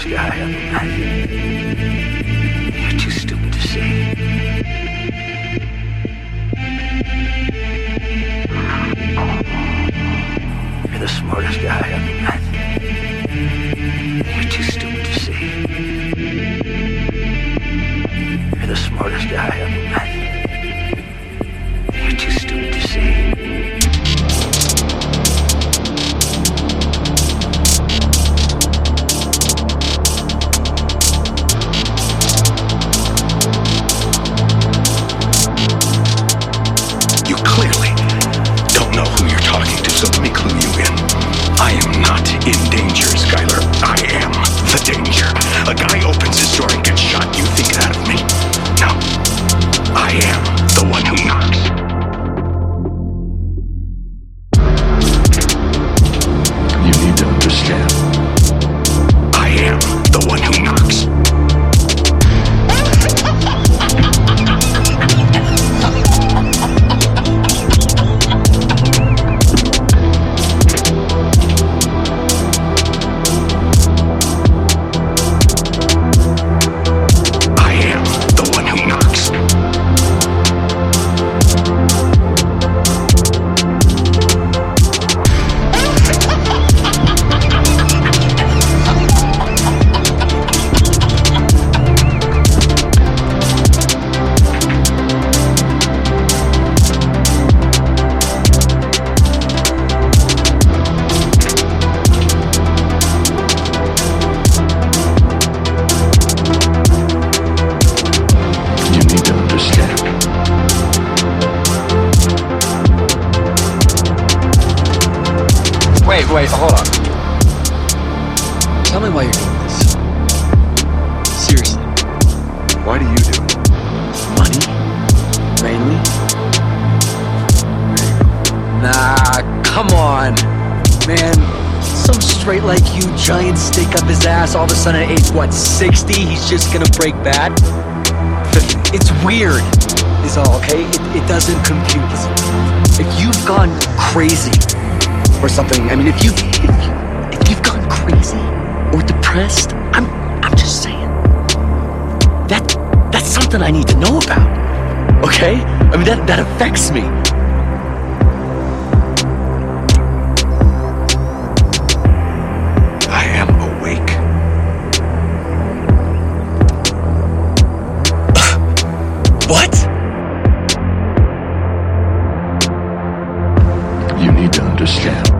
smartest guy I ever met. You're too stupid to see. You're the smartest guy I ever met. You're too stupid to see. You're the smartest guy I so let me clue you in. I am not in danger, Skyler. I am the danger. Wait, hold on. Tell me why you're doing this. Seriously. Why do you do it? Money? Mainly? Nah, come on. Man, some straight like you, giant stake up his ass, all of a sudden at age, what, 60, he's just gonna break bad? It's weird, is all, okay? It, it doesn't compute. If you've gone crazy or something, I mean, if you if, if you've gone crazy or depressed, I'm I'm just saying that that's something I need to know about. Okay? I mean that that affects me. I am awake. What? You need to understand.